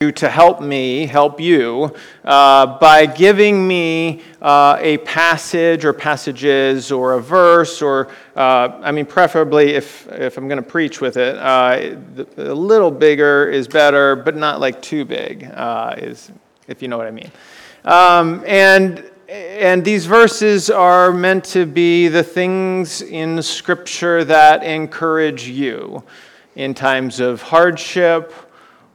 to help me help you uh, by giving me uh, a passage or passages or a verse or uh, i mean preferably if, if i'm going to preach with it uh, a little bigger is better but not like too big uh, is if you know what i mean. Um, and and these verses are meant to be the things in scripture that encourage you in times of hardship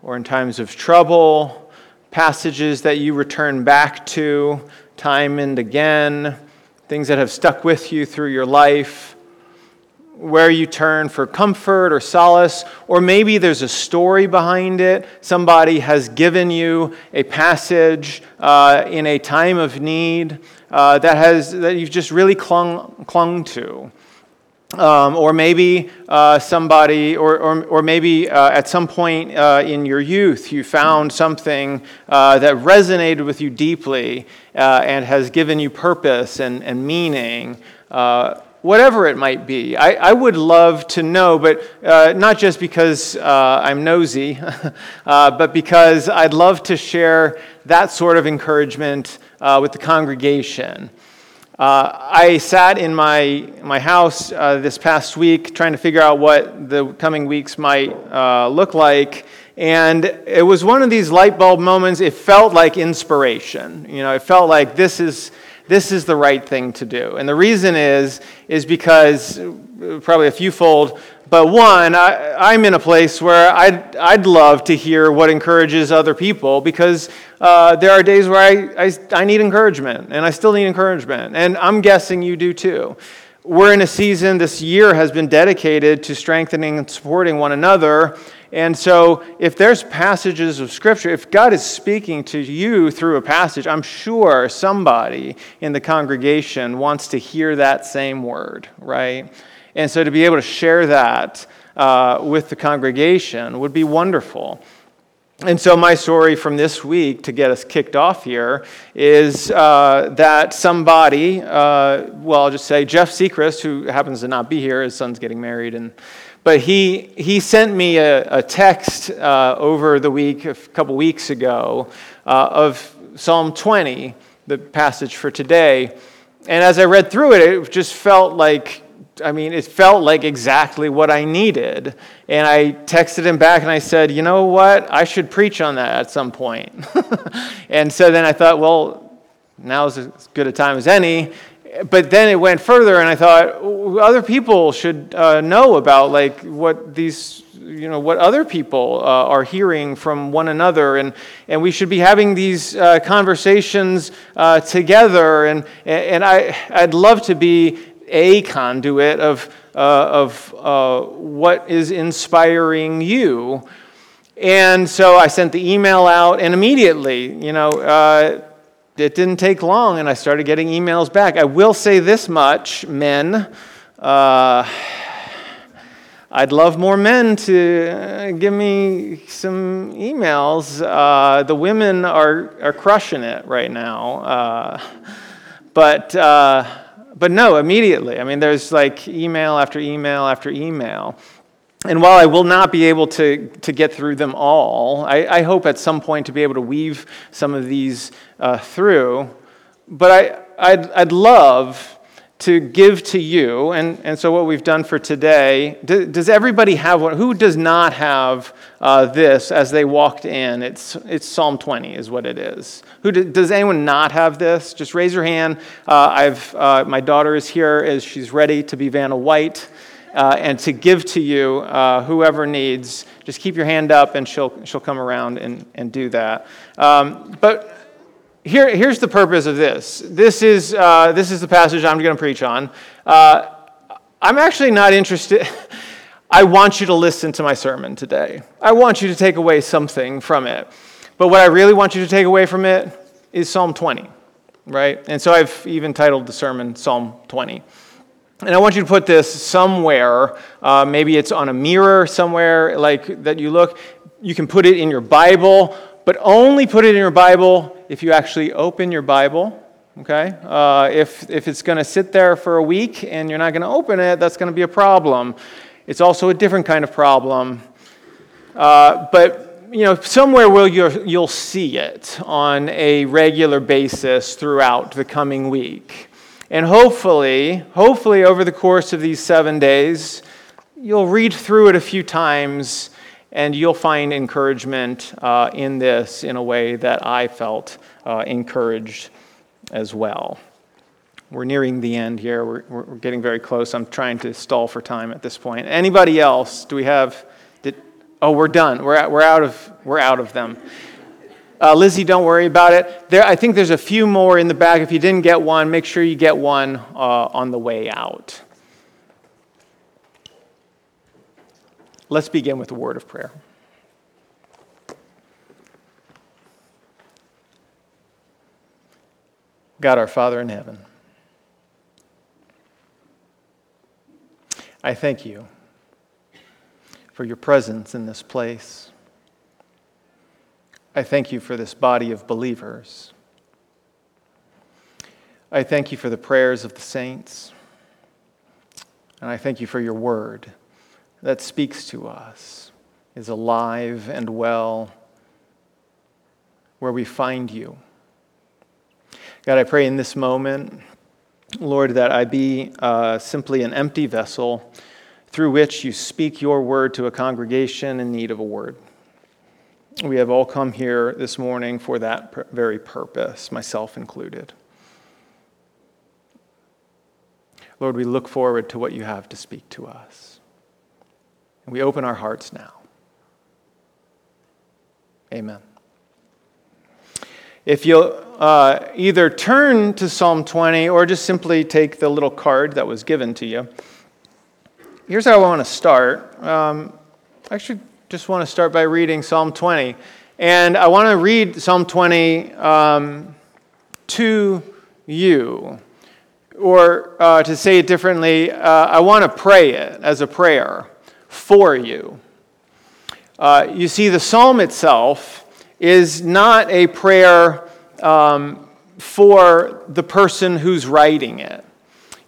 or in times of trouble, passages that you return back to time and again, things that have stuck with you through your life, where you turn for comfort or solace, or maybe there's a story behind it. Somebody has given you a passage uh, in a time of need uh, that, has, that you've just really clung, clung to. Um, or maybe uh, somebody, or, or, or maybe uh, at some point uh, in your youth, you found something uh, that resonated with you deeply uh, and has given you purpose and, and meaning, uh, whatever it might be. I, I would love to know, but not just because I'm nosy, but because I'd love to share that sort of encouragement with the congregation. Uh, I sat in my, my house uh, this past week trying to figure out what the coming weeks might uh, look like. And it was one of these light bulb moments. It felt like inspiration. You know, it felt like this is, this is the right thing to do. And the reason is, is because, probably a few fold, but one, I, am in a place where I'd, I'd love to hear what encourages other people because uh, there are days where I, I, I need encouragement and I still need encouragement. And I'm guessing you do too. We're in a season, this year has been dedicated to strengthening and supporting one another. And so, if there's passages of Scripture, if God is speaking to you through a passage, I'm sure somebody in the congregation wants to hear that same word, right? And so to be able to share that uh, with the congregation would be wonderful. And so, my story from this week to get us kicked off here is uh, that somebody, uh, well, I'll just say Jeff Sechrist, who happens to not be here, his son's getting married, and but he, he sent me a, a text uh, over the week, a couple weeks ago, uh, of Psalm 20, the passage for today. And as I read through it, it just felt like I mean, it felt like exactly what I needed. And I texted him back and I said, you know what? I should preach on that at some point. and so then I thought, well, now's as good a time as any. But then it went further and I thought, other people should uh, know about like what these you know what other people uh, are hearing from one another and, and we should be having these uh, conversations uh, together and, and I, i'd love to be a conduit of, uh, of uh, what is inspiring you. And so I sent the email out, and immediately, you know, uh, it didn't take long, and I started getting emails back. I will say this much, men. Uh, I'd love more men to uh, give me some emails. Uh, the women are, are crushing it right now. but but no, immediately. I mean, there's like email after email after email. And while I will not be able to, to get through them all, I, I hope at some point to be able to weave some of these uh, through. But I, I'd, I'd love to give to you. And, and so, what we've done for today, do, does everybody have one? Who does not have uh, this as they walked in? It's, it's Psalm 20, is what it is. Who do, does anyone not have this? Just raise your hand. Uh, I've, uh, my daughter is here as she's ready to be Vanna White. Uh, and to give to you, uh, whoever needs, just keep your hand up and she'll, she'll come around and, and do that. Um, but here, here's the purpose of this. This is, uh, this is the passage I'm going to preach on. Uh, I'm actually not interested. I want you to listen to my sermon today. I want you to take away something from it. But what I really want you to take away from it is Psalm 20, right? And so I've even titled the sermon Psalm 20. And I want you to put this somewhere. Uh, maybe it's on a mirror somewhere, like that you look. You can put it in your Bible but only put it in your Bible if you actually open your Bible. Okay? Uh, if, if it's going to sit there for a week and you're not going to open it, that's going to be a problem. It's also a different kind of problem. Uh, but you know, somewhere where you'll, you'll see it on a regular basis throughout the coming week. And hopefully, hopefully over the course of these seven days, you'll read through it a few times and you'll find encouragement uh, in this in a way that I felt uh, encouraged as well. We're nearing the end here. We're, we're getting very close. I'm trying to stall for time at this point. Anybody else? Do we have? Oh, we're done. We're, we're, out of, we're out of them. Uh, Lizzie, don't worry about it. There, I think there's a few more in the back. If you didn't get one, make sure you get one uh, on the way out. Let's begin with a word of prayer. God, our Father in heaven, I thank you for your presence in this place. I thank you for this body of believers. I thank you for the prayers of the saints. And I thank you for your word that speaks to us, is alive and well, where we find you. God, I pray in this moment, Lord, that I be uh, simply an empty vessel through which you speak your word to a congregation in need of a word. We have all come here this morning for that very purpose, myself included. Lord, we look forward to what you have to speak to us. And we open our hearts now. Amen. If you'll uh, either turn to Psalm 20 or just simply take the little card that was given to you, here's how I want to start. Um, I actually, just want to start by reading Psalm 20. And I want to read Psalm 20 um, to you. Or uh, to say it differently, uh, I want to pray it as a prayer for you. Uh, you see, the psalm itself is not a prayer um, for the person who's writing it,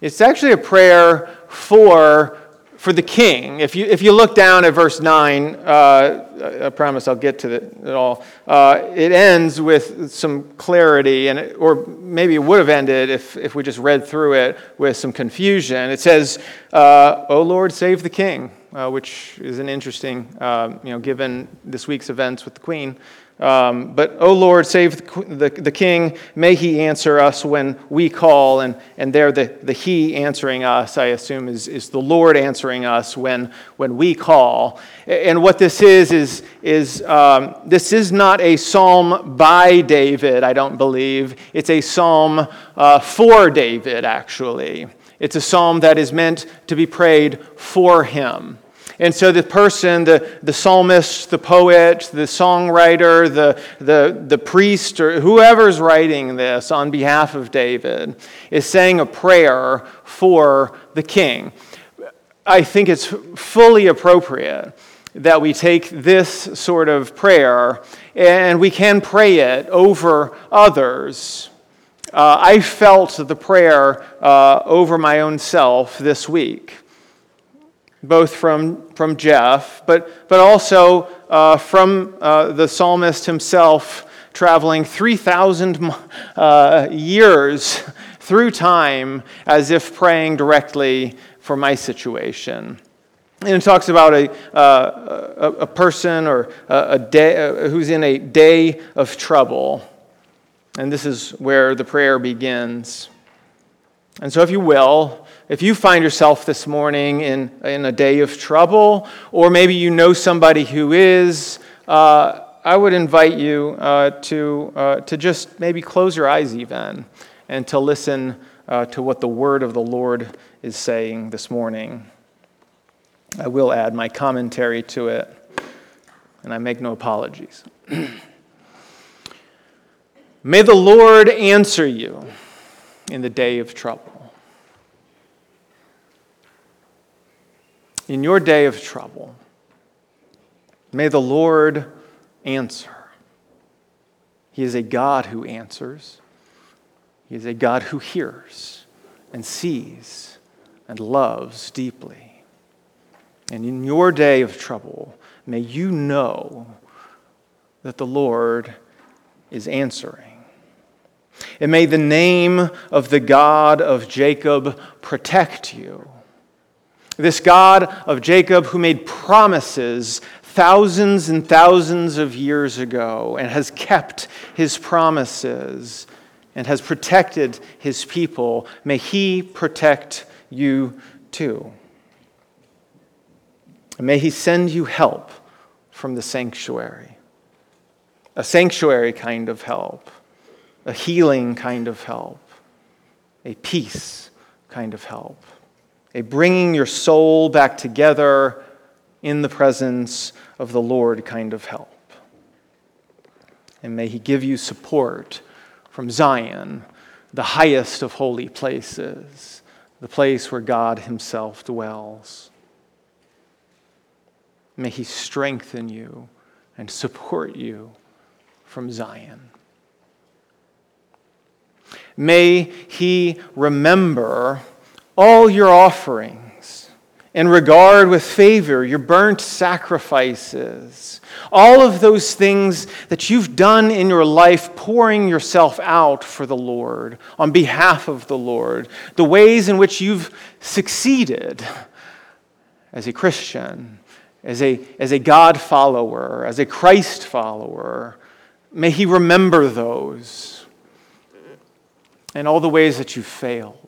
it's actually a prayer for for the king, if you, if you look down at verse 9, uh, I promise I'll get to it all, uh, it ends with some clarity, and it, or maybe it would have ended if, if we just read through it with some confusion. It says, uh, O Lord, save the king, uh, which is an interesting, um, you know, given this week's events with the queen. Um, but, O Lord, save the, the, the, king. May he answer us when we call. And, and there, the, the he answering us, I assume, is, is the Lord answering us when, when we call. And what this is, is, is um, this is not a psalm by David, I don't believe. It's a psalm uh, for David, actually. It's a psalm that is meant to be prayed for him. And so the person, the, the psalmist, the poet, the songwriter, the, the, the priest, or whoever's writing this on behalf of David is saying a prayer for the king. I think it's fully appropriate that we take this sort of prayer and we can pray it over others. Uh, I felt the prayer uh, over my own self this week both from, from Jeff, but, but also uh, from uh, the psalmist himself traveling 3,000 uh, years through time as if praying directly for my situation. And it talks about a, uh, a, a, person or a, a day, uh, who's in a day of trouble. And this is where the prayer begins. And so, if you will, if you find yourself this morning in, in a day of trouble, or maybe you know somebody who is, uh, I would invite you uh, to, uh, to just maybe close your eyes even and to listen uh, to what the word of the Lord is saying this morning. I will add my commentary to it, and I make no apologies. May the Lord answer you in the day of trouble. In your day of trouble, may the Lord answer. He is a God who answers, He is a God who hears and sees and loves deeply. And in your day of trouble, may you know that the Lord is answering. And may the name of the God of Jacob protect you. This God of Jacob who made promises thousands and thousands of years ago and has kept his promises and has protected his people, may he protect you too. And may he send you help from the sanctuary. A sanctuary kind of help, a healing kind of help, a peace kind of help, a bringing your soul back together in the presence of the Lord kind of help. And may He give you support from Zion, the highest of holy places, the place where God Himself dwells. May He strengthen you and support you from Zion. May he remember all your offerings and regard with favor your burnt sacrifices, all of those things that you've done in your life, pouring yourself out for the Lord, on behalf of the Lord, the ways in which you've succeeded as a Christian, as a, as a God follower, as a Christ follower May He remember those and all the ways that you failed.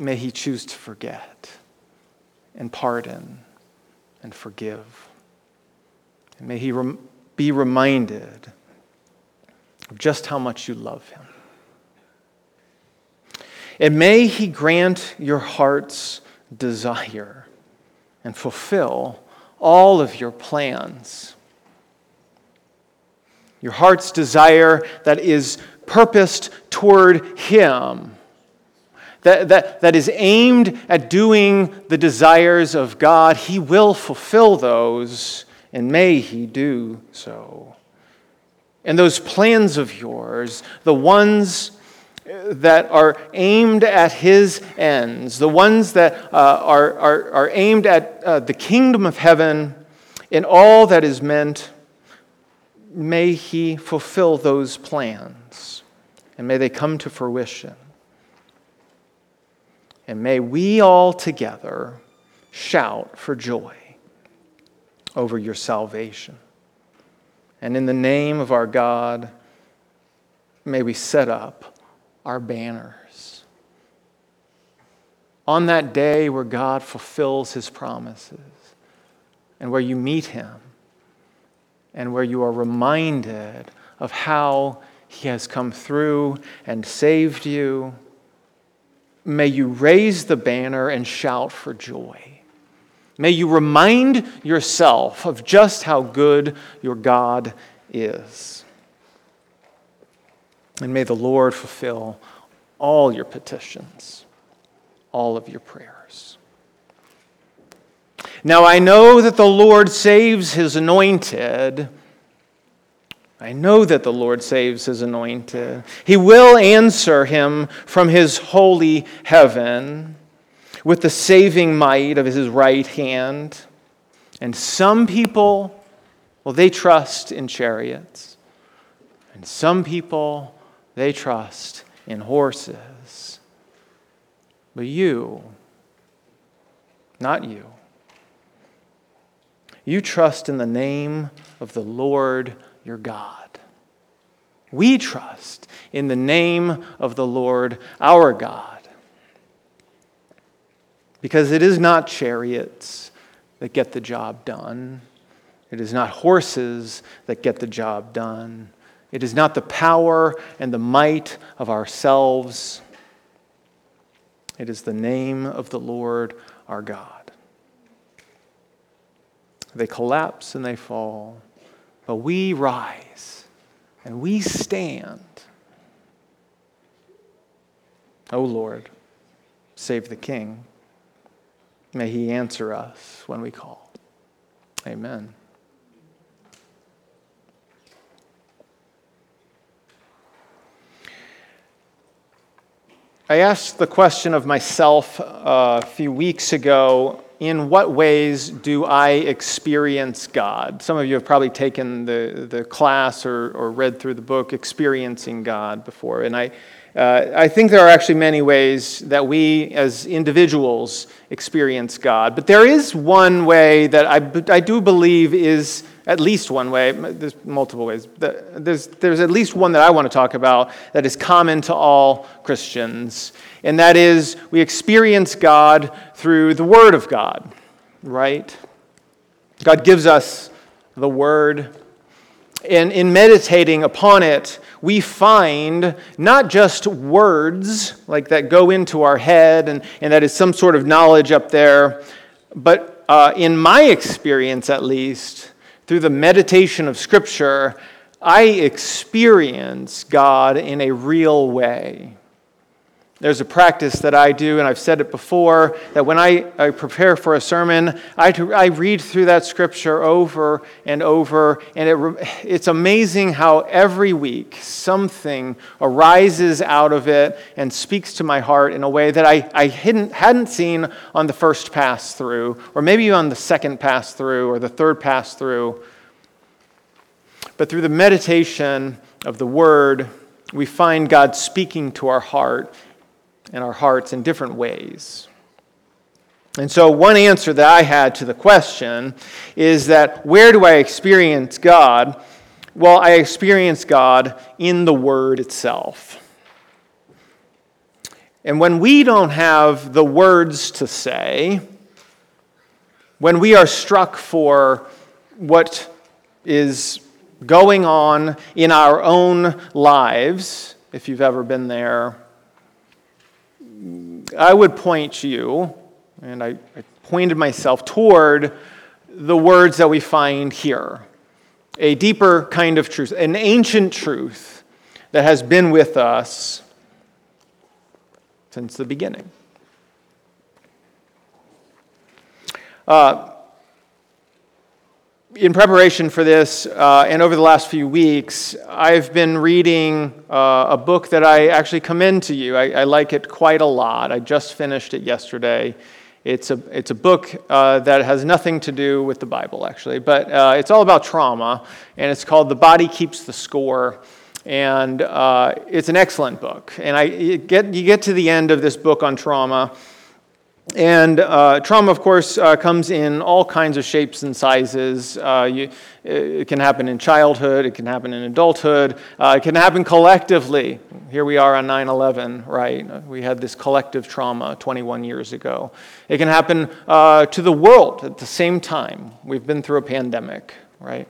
May He choose to forget and pardon and forgive. And may He rem- be reminded of just how much you love Him. And may He grant your heart's desire and fulfill all of your plans your heart's desire that is purposed toward Him, that, that, that is aimed at doing the desires of God, He will fulfill those, and may He do so. And those plans of yours, the ones that are aimed at his ends, the ones that uh, are, are, are aimed at uh, the kingdom of heaven and all that is meant may He fulfill those plans and may they come to fruition. And may we all together shout for joy over your salvation. And in the name of our God, may we set up our banners. On that day where God fulfills his promises and where you meet him and where you are reminded of how He has come through and saved you. May you raise the banner and shout for joy. May you remind yourself of just how good your God is. And may the Lord fulfill all your petitions, all of your prayers. Now I know that the Lord saves his anointed. I know that the Lord saves his anointed. He will answer him from his holy heaven with the saving might of his right hand. And some people, well, they trust in chariots. And some people, they trust in horses. But you, not you, you trust in the name of the Lord your God. We trust in the name of the Lord our God. Because it is not chariots that get the job done. It is not horses that get the job done. It is not the power and the might of ourselves. It is the name of the Lord our God. They collapse and they fall. But we rise and we stand. O oh Lord, save the King. May he answer us when we call. Amen. I asked the question of myself uh, a few weeks ago in what ways do I experience God? Some of you have probably taken the, the class or, or read through the book Experiencing God before. And I, uh, I think there are actually many ways that we as individuals experience God. But there is one way that I, I do believe is at least one way, there's multiple ways. There's, there's at least one that I want to talk about that is common to all Christians and that is we experience God through the Word of God, right? God gives us the Word. And in meditating upon it, we find not just words like that go into our head and, and that is some sort of knowledge up there, but uh, in my experience at least, through the meditation of Scripture, I experience God in a real way. There's a practice that I do, and I've said it before, that when I, I prepare for a sermon, I, I read through that scripture over and over, and it, it's amazing how every week something arises out of it and speaks to my heart in a way that I, I hadn't, hadn't seen on the first pass through, or maybe on the second pass through, or the third pass through. But through the meditation of the Word, we find God speaking to our heart and our hearts in different ways. And so, one answer that I had to the question is that where do I experience God? Well, I experience God in the Word itself. And when we don't have the words to say, when we are struck for what is going on in our own lives, if you've ever been there, I would point you, and I, I pointed myself toward the words that we find here a deeper kind of truth, an ancient truth that has been with us since the beginning. Uh, in preparation for this, uh, and over the last few weeks, I've been reading uh, a book that I actually commend to you. I, I, like it quite a lot. I just finished it yesterday. It's a, it's a book uh, that has nothing to do with the Bible, actually, but uh, it's all about trauma, and it's called The Body Keeps the Score. And uh, it's an excellent book. And I, you, get, you get to the end of this book on trauma, and uh, trauma, of course, uh, comes in all kinds of shapes and sizes. Uh, you, it can happen in childhood, it can happen in adulthood, uh, it can happen collectively. Here we are on 9 11, right? We had this collective trauma 21 years ago. It can happen uh, to the world at the same time. We've been through a pandemic, right?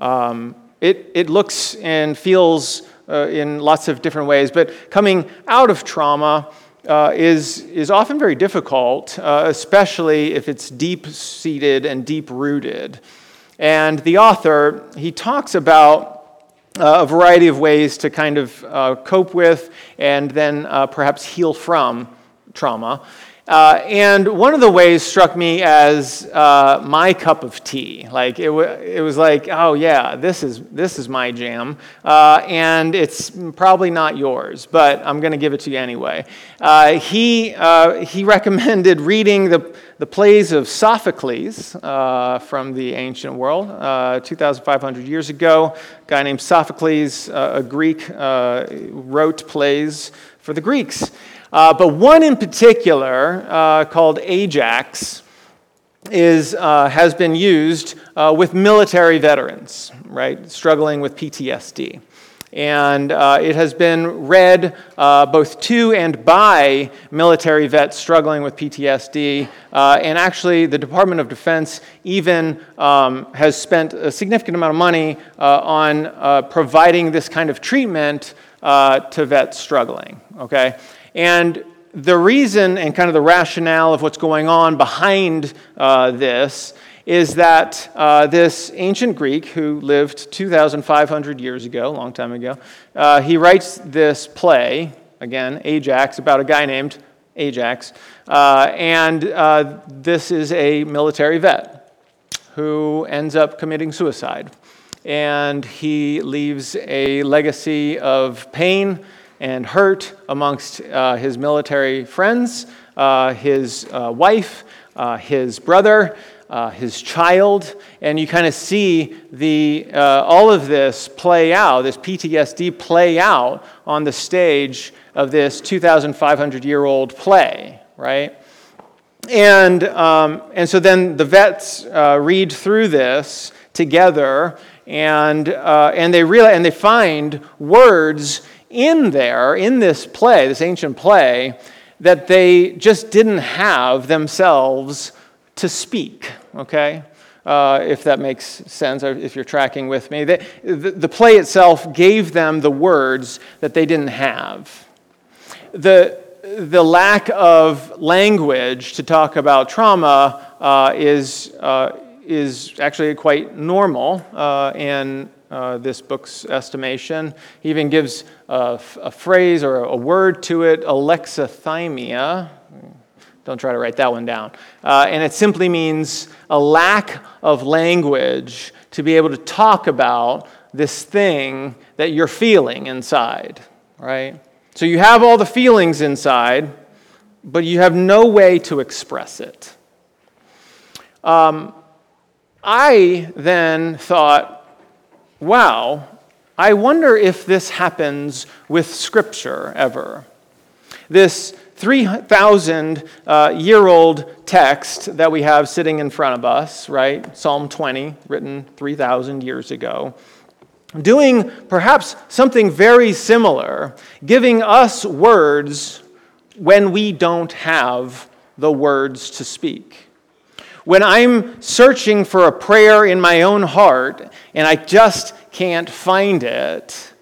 Um, it, it looks and feels uh, in lots of different ways, but coming out of trauma, uh, is, is often very difficult, uh, especially if it's deep seated and deep rooted. And the author, he talks about uh, a variety of ways to kind of uh, cope with and then uh, perhaps heal from trauma. Uh, and one of the ways struck me as uh, my cup of tea. Like it, w- it was like, oh yeah, this is this is my jam, uh, and it's probably not yours, but I'm going to give it to you anyway. Uh, he uh, he recommended reading the the plays of Sophocles uh, from the ancient world, 2,500 years ago. A guy named Sophocles, a Greek, wrote plays for the Greeks. Uh, but one in particular, uh, called Ajax, is, uh, has been used uh, with military veterans, right, struggling with PTSD. And uh, it has been read uh, both to and by military vets struggling with PTSD. and actually, the Department of Defense even um, has spent a significant amount of money on providing this kind of treatment to vets struggling. Okay? And the reason and kind of the rationale of what's going on behind uh, this is that uh, this ancient Greek who lived 2,500 years ago, a long time ago, uh, he writes this play, again, Ajax, about a guy named Ajax. Uh, and uh, this is a military vet who ends up committing suicide. And he leaves a legacy of pain and hurt amongst uh, his military friends, uh, his uh, wife, uh, his brother, uh, his child, and you kind of see the, uh, all of this play out, this PTSD play out on the stage of this 2,500 year old play, right? And, um, and so then the vets read through this together and, and, they realize, and they find words in there, in this play, this ancient play, that they just didn't have themselves to speak, okay? Uh, if that makes sense, or if you're tracking with me. the, the play itself gave them the words that they didn't have. The, the lack of language to talk about trauma uh, is, uh, is actually quite normal uh, in uh, this book's estimation. He even gives a, a phrase or a word to it, alexithymia. Don't try to write that one down. Uh, and it simply means a lack of language to be able to talk about this thing that you're feeling inside, right? So you have all the feelings inside, but you have no way to express it. Um, I then thought, wow, I wonder if this happens with Scripture ever. This 3,000 uh, year old text that we have sitting in front of us, right? Psalm 20, written 3,000 years ago doing perhaps something very similar, giving us words when we don't have the words to speak. When I'm searching for a prayer in my own heart and I just can't find it,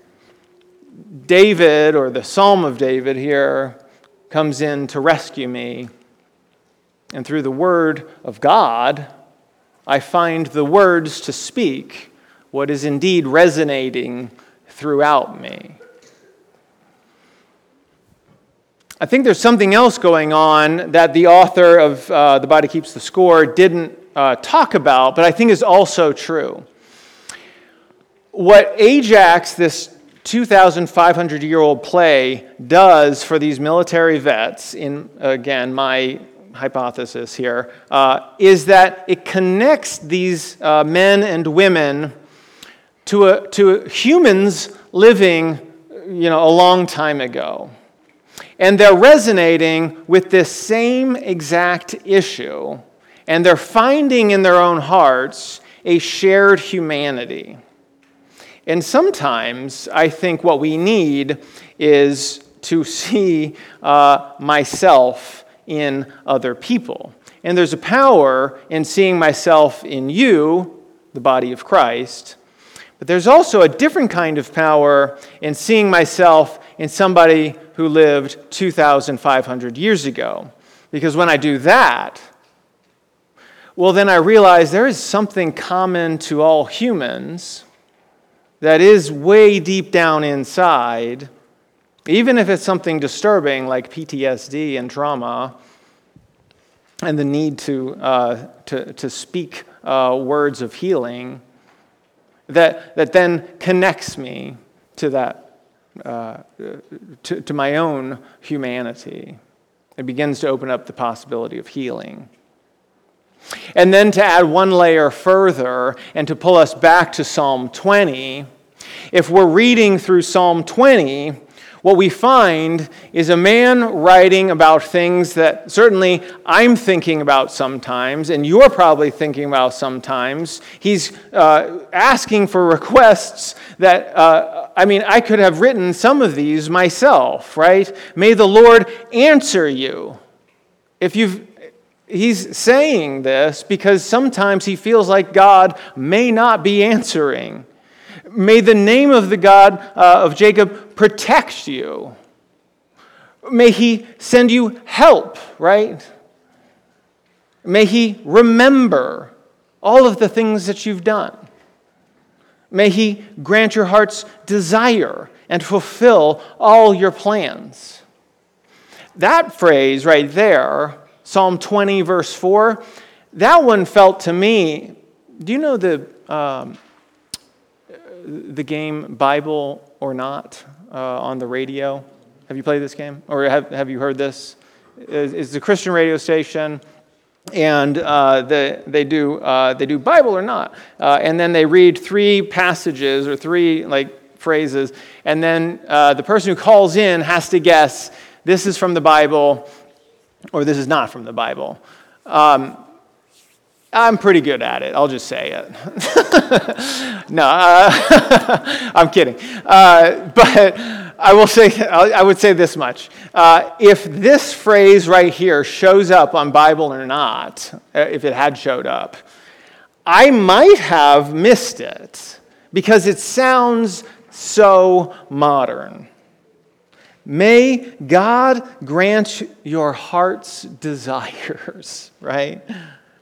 David, or the Psalm of David here, comes in to rescue me. And through the Word of God, I find the words to speak what is indeed resonating throughout me. I think there's something else going on that the author of uh, The Body Keeps the Score didn't uh, talk about, but I think is also true. What Ajax, this 2,500 year old play, does for these military vets, in again, my hypothesis here, uh, is that it connects these uh, men and women to, a, to humans living you know, a long time ago. And they're resonating with this same exact issue, and they're finding in their own hearts a shared humanity. And sometimes I think what we need is to see uh, myself in other people. And there's a power in seeing myself in you, the body of Christ, but there's also a different kind of power in seeing myself in somebody who lived 2,500 years ago. Because when I do that, well, then I realize there is something common to all humans that is way deep down inside, even if it's something disturbing like PTSD and trauma, and the need to, uh, to, to speak uh, words of healing that, that then connects me to that, uh, to, to my own humanity. It begins to open up the possibility of healing. And then to add one layer further and to pull us back to Psalm 20, if we're reading through Psalm 20, what we find is a man writing about things that certainly I'm thinking about sometimes, and you're probably thinking about sometimes. He's uh, asking for requests that, uh, I mean, I could have written some of these myself, right? May the Lord answer you. If you've He's saying this because sometimes he feels like God may not be answering. May the name of the God uh, of Jacob protect you. May he send you help, right? May he remember all of the things that you've done. May he grant your heart's desire and fulfill all your plans. That phrase right there, Psalm 20, verse 4, that one felt to me. Do you know the. Um, the game Bible or Not uh, on the radio. Have you played this game? Or have, have you heard this? It's a Christian radio station. and uh, the, they, do, uh, they do Bible or not. Uh, and then they read three passages or three like phrases, and then uh, the person who calls in has to guess this is from the Bible or this is not from the Bible. Um, I'm pretty good at it. I'll just say it. no, uh, I'm kidding. Uh, but I will say, I would say this much. Uh, if this phrase right here shows up on Bible or not, uh, if it had showed up, I might have missed it because it sounds so modern. May God grant your heart's desires, right?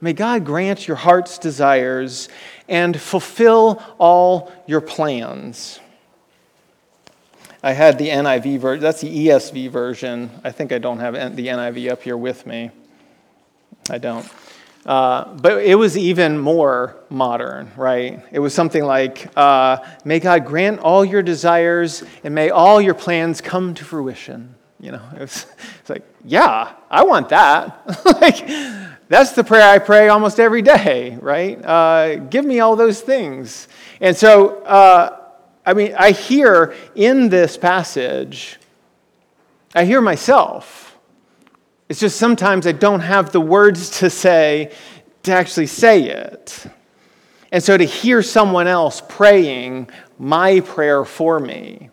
May God grant your heart's desires and fulfill all your plans. I had the NIV version, that's the ESV version. I think I don't have the NIV up here with me. I don't. Uh, but it was even more modern, right? It was something like, uh, May God grant all your desires and may all your plans come to fruition. You know, it's, it's like, yeah, I want that. like, that's the prayer I pray almost every day, right? Uh, give me all those things. And so, uh, I mean, I hear in this passage, I hear myself. It's just sometimes I don't have the words to say to actually say it. And so to hear someone else praying my prayer for me,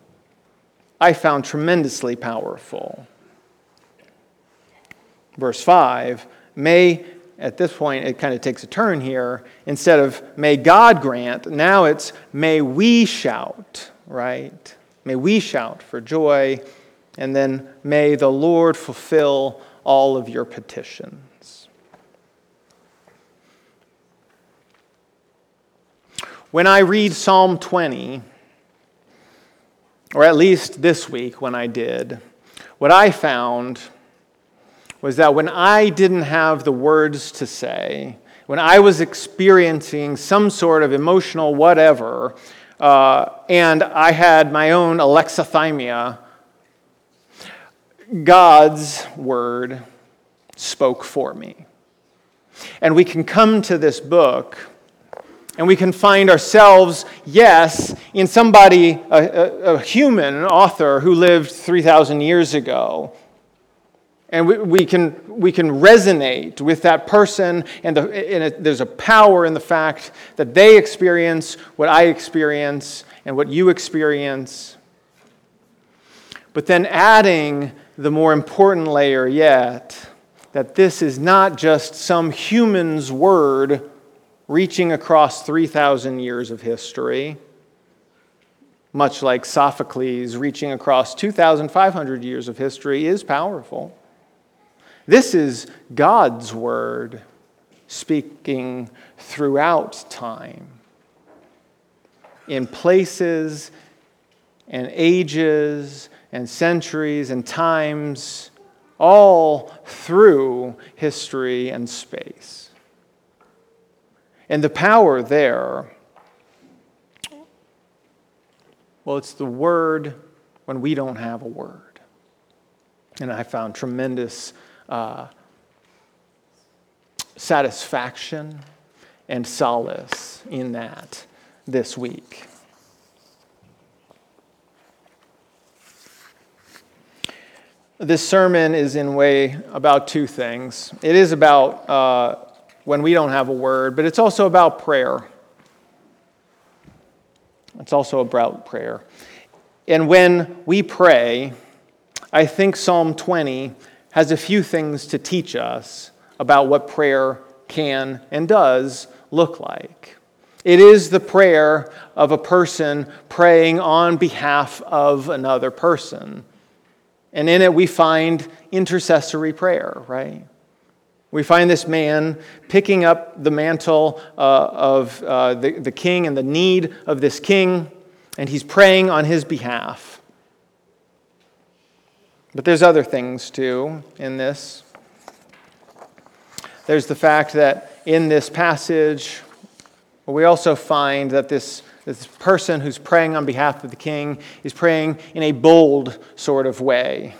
I found tremendously powerful. Verse 5 May, at this point, it kind of takes a turn here. Instead of may God grant, now it's may we shout, right? May we shout for joy. And then may the Lord fulfill all of your petitions. When I read Psalm 20, or at least this week when I did, what I found was that when I didn't have the words to say, when I was experiencing some sort of emotional whatever, uh, and I had my own alexithymia, God's word spoke for me. And we can come to this book and we can find ourselves, yes, in somebody, a, a, a human author who lived 3,000 years ago and we, we, can, we can resonate with that person, and, the, and it, there's a power in the fact that they experience what I experience and what you experience. But then adding the more important layer yet that this is not just some human's word reaching across 3,000 years of history, much like Sophocles reaching across 2,500 years of history is powerful. This is God's word speaking throughout time, in places and ages and centuries and times, all through history and space. And the power there, well, it's the word when we don't have a word. And I found tremendous uh, satisfaction and solace in that this week. This sermon is in way about two things. It is about uh, when we don't have a word, but it's also about prayer. It's also about prayer. And when we pray, I think Psalm 20 has a few things to teach us about what prayer can and does look like. It is the prayer of a person praying on behalf of another person. And in it, we find intercessory prayer, right? We find this man picking up the mantle uh, of uh, the, the king and the need of this king, and he's praying on his behalf. But there's other things too in this. There's the fact that in this passage, we also find that this, this person who's praying on behalf of the king is praying in a bold sort of way.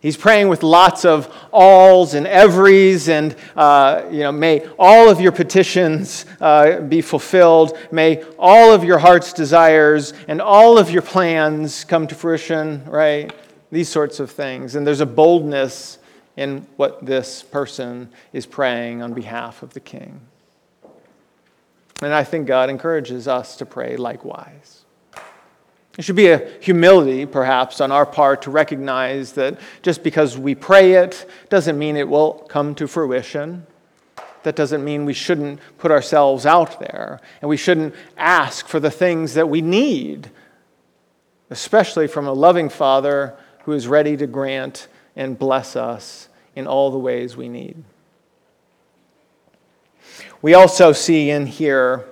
He's praying with lots of alls and everys, and uh, you know, may all of your petitions uh, be fulfilled. May all of your heart's desires and all of your plans come to fruition, right? These sorts of things. And there's a boldness in what this person is praying on behalf of the king. And I think God encourages us to pray likewise. It should be a humility, perhaps, on our part to recognize that just because we pray it doesn't mean it will come to fruition. That doesn't mean we shouldn't put ourselves out there and we shouldn't ask for the things that we need, especially from a loving Father who is ready to grant and bless us in all the ways we need. We also see in here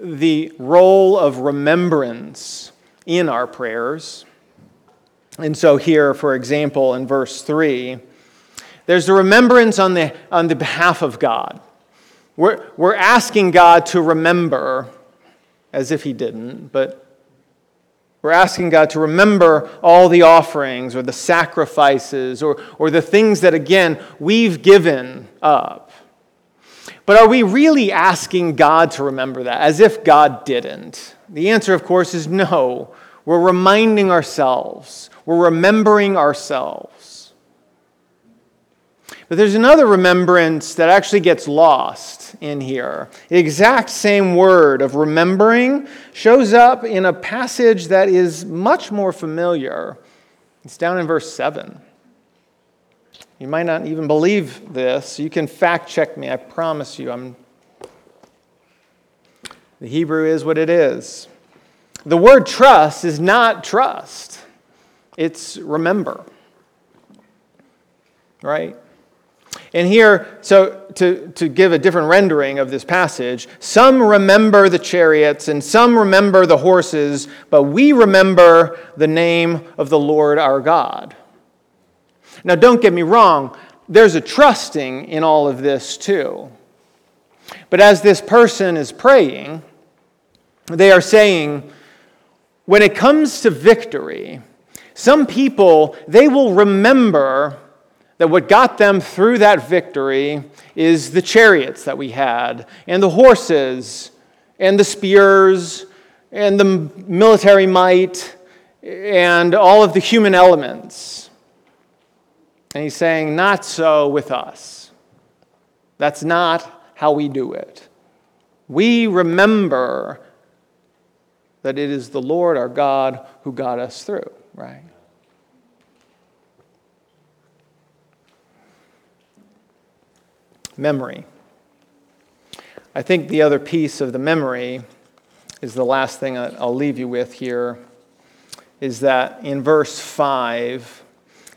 the role of remembrance in our prayers. And so, here, for example, in verse 3, there's a remembrance on the, on the behalf of God. We're, we're asking God to remember, as if He didn't, but we're asking God to remember all the offerings or the sacrifices or, or the things that, again, we've given up. But are we really asking God to remember that as if God didn't? The answer, of course, is no. We're reminding ourselves, we're remembering ourselves. But there's another remembrance that actually gets lost in here. The exact same word of remembering shows up in a passage that is much more familiar. It's down in verse 7. You might not even believe this. You can fact check me, I promise you. I'm the Hebrew is what it is. The word trust is not trust, it's remember. Right? And here, so to, to give a different rendering of this passage, some remember the chariots and some remember the horses, but we remember the name of the Lord our God. Now, don't get me wrong, there's a trusting in all of this too. But as this person is praying, they are saying, when it comes to victory, some people, they will remember that what got them through that victory is the chariots that we had, and the horses, and the spears, and the military might, and all of the human elements. And he's saying, Not so with us. That's not how we do it. We remember that it is the Lord our God who got us through, right? Memory. I think the other piece of the memory is the last thing I'll leave you with here is that in verse 5,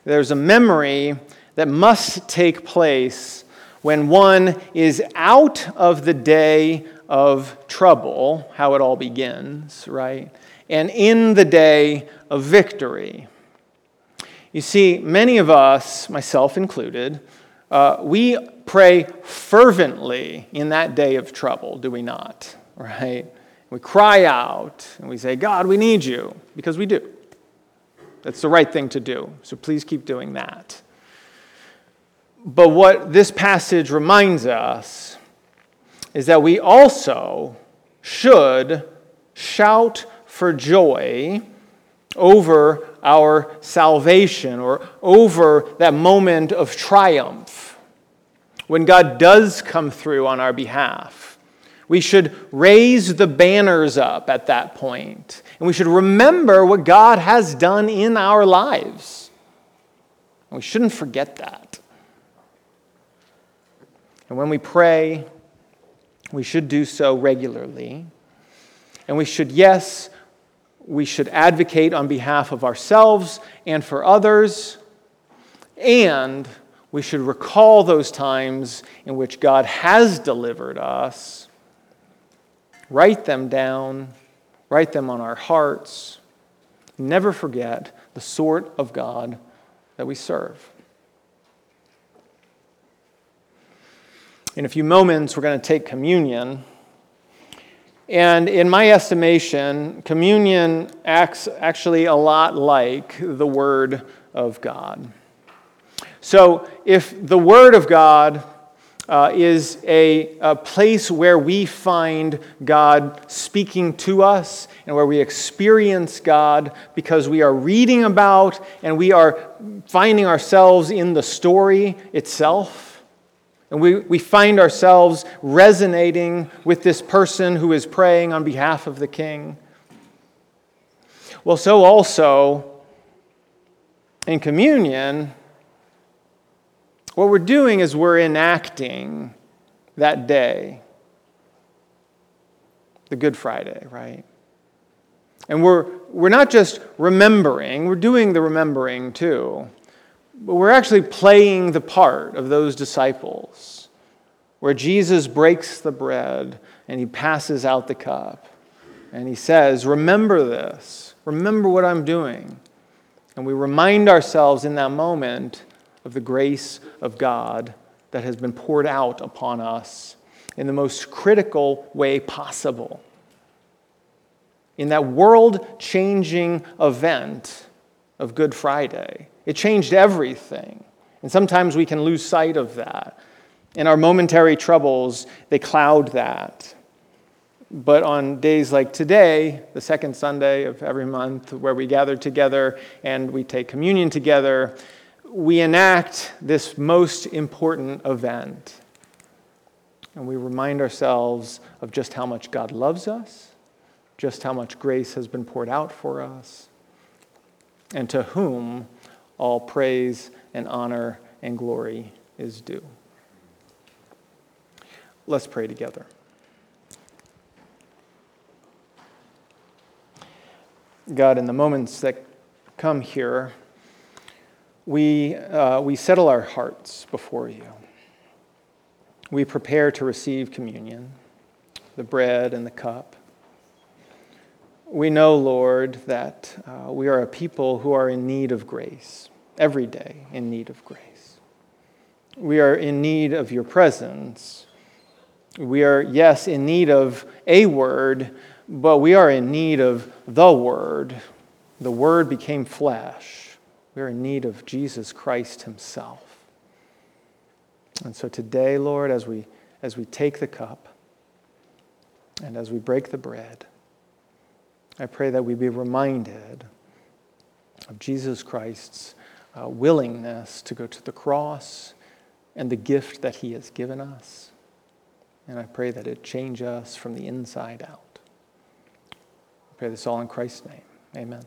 there's a memory that must take place when one is out of the day of trouble, how it all begins, right? And in the day of victory. You see, many of us, myself included, uh, we pray fervently in that day of trouble, do we not? Right? We cry out and we say, God, we need you, because we do. That's the right thing to do. So please keep doing that. But what this passage reminds us is that we also should shout for joy over our salvation or over that moment of triumph when God does come through on our behalf. We should raise the banners up at that point, and we should remember what God has done in our lives. We shouldn't forget that. And when we pray, we should do so regularly. And we should, yes, we should advocate on behalf of ourselves and for others. And we should recall those times in which God has delivered us, write them down, write them on our hearts. Never forget the sort of God that we serve. In a few moments, we're going to take communion. And in my estimation, communion acts actually a lot like the Word of God. So if the Word of God uh, is a, a place where we find God speaking to us and where we experience God because we are reading about and we are finding ourselves in the story itself. And we, we find ourselves resonating with this person who is praying on behalf of the king. Well, so also in communion, what we're doing is we're enacting that day, the Good Friday, right? And we're, we're not just remembering, we're doing the remembering too, but we're actually playing the part of those disciples where Jesus breaks the bread and he passes out the cup and he says, Remember this, remember what I'm doing. And we remind ourselves in that moment of the grace of God that has been poured out upon us in the most critical way possible. In that world changing event of Good Friday, it changed everything. And sometimes we can lose sight of that. In our momentary troubles, they cloud that. But on days like today, the second Sunday of every month, where we gather together and we take communion together, we enact this most important event. And we remind ourselves of just how much God loves us, just how much grace has been poured out for us, and to whom all praise and honor and glory is due. Let's pray together. God, in the moments that come here, we, uh, we settle our hearts before you. We prepare to receive communion, the bread and the cup. We know, Lord, that uh, we are a people who are in need of grace, every day in need of grace. We are in need of your presence. We are, yes, in need of a word, but we are in need of the word. The word became flesh we are in need of Jesus Christ Himself. And so today, Lord, as we, as we take the cup and as we break the bread, I pray that we be reminded of Jesus Christ's uh, willingness to go to the cross and the gift that He has given us. And I pray that it change us from the inside out. I pray this all in Christ's name. Amen.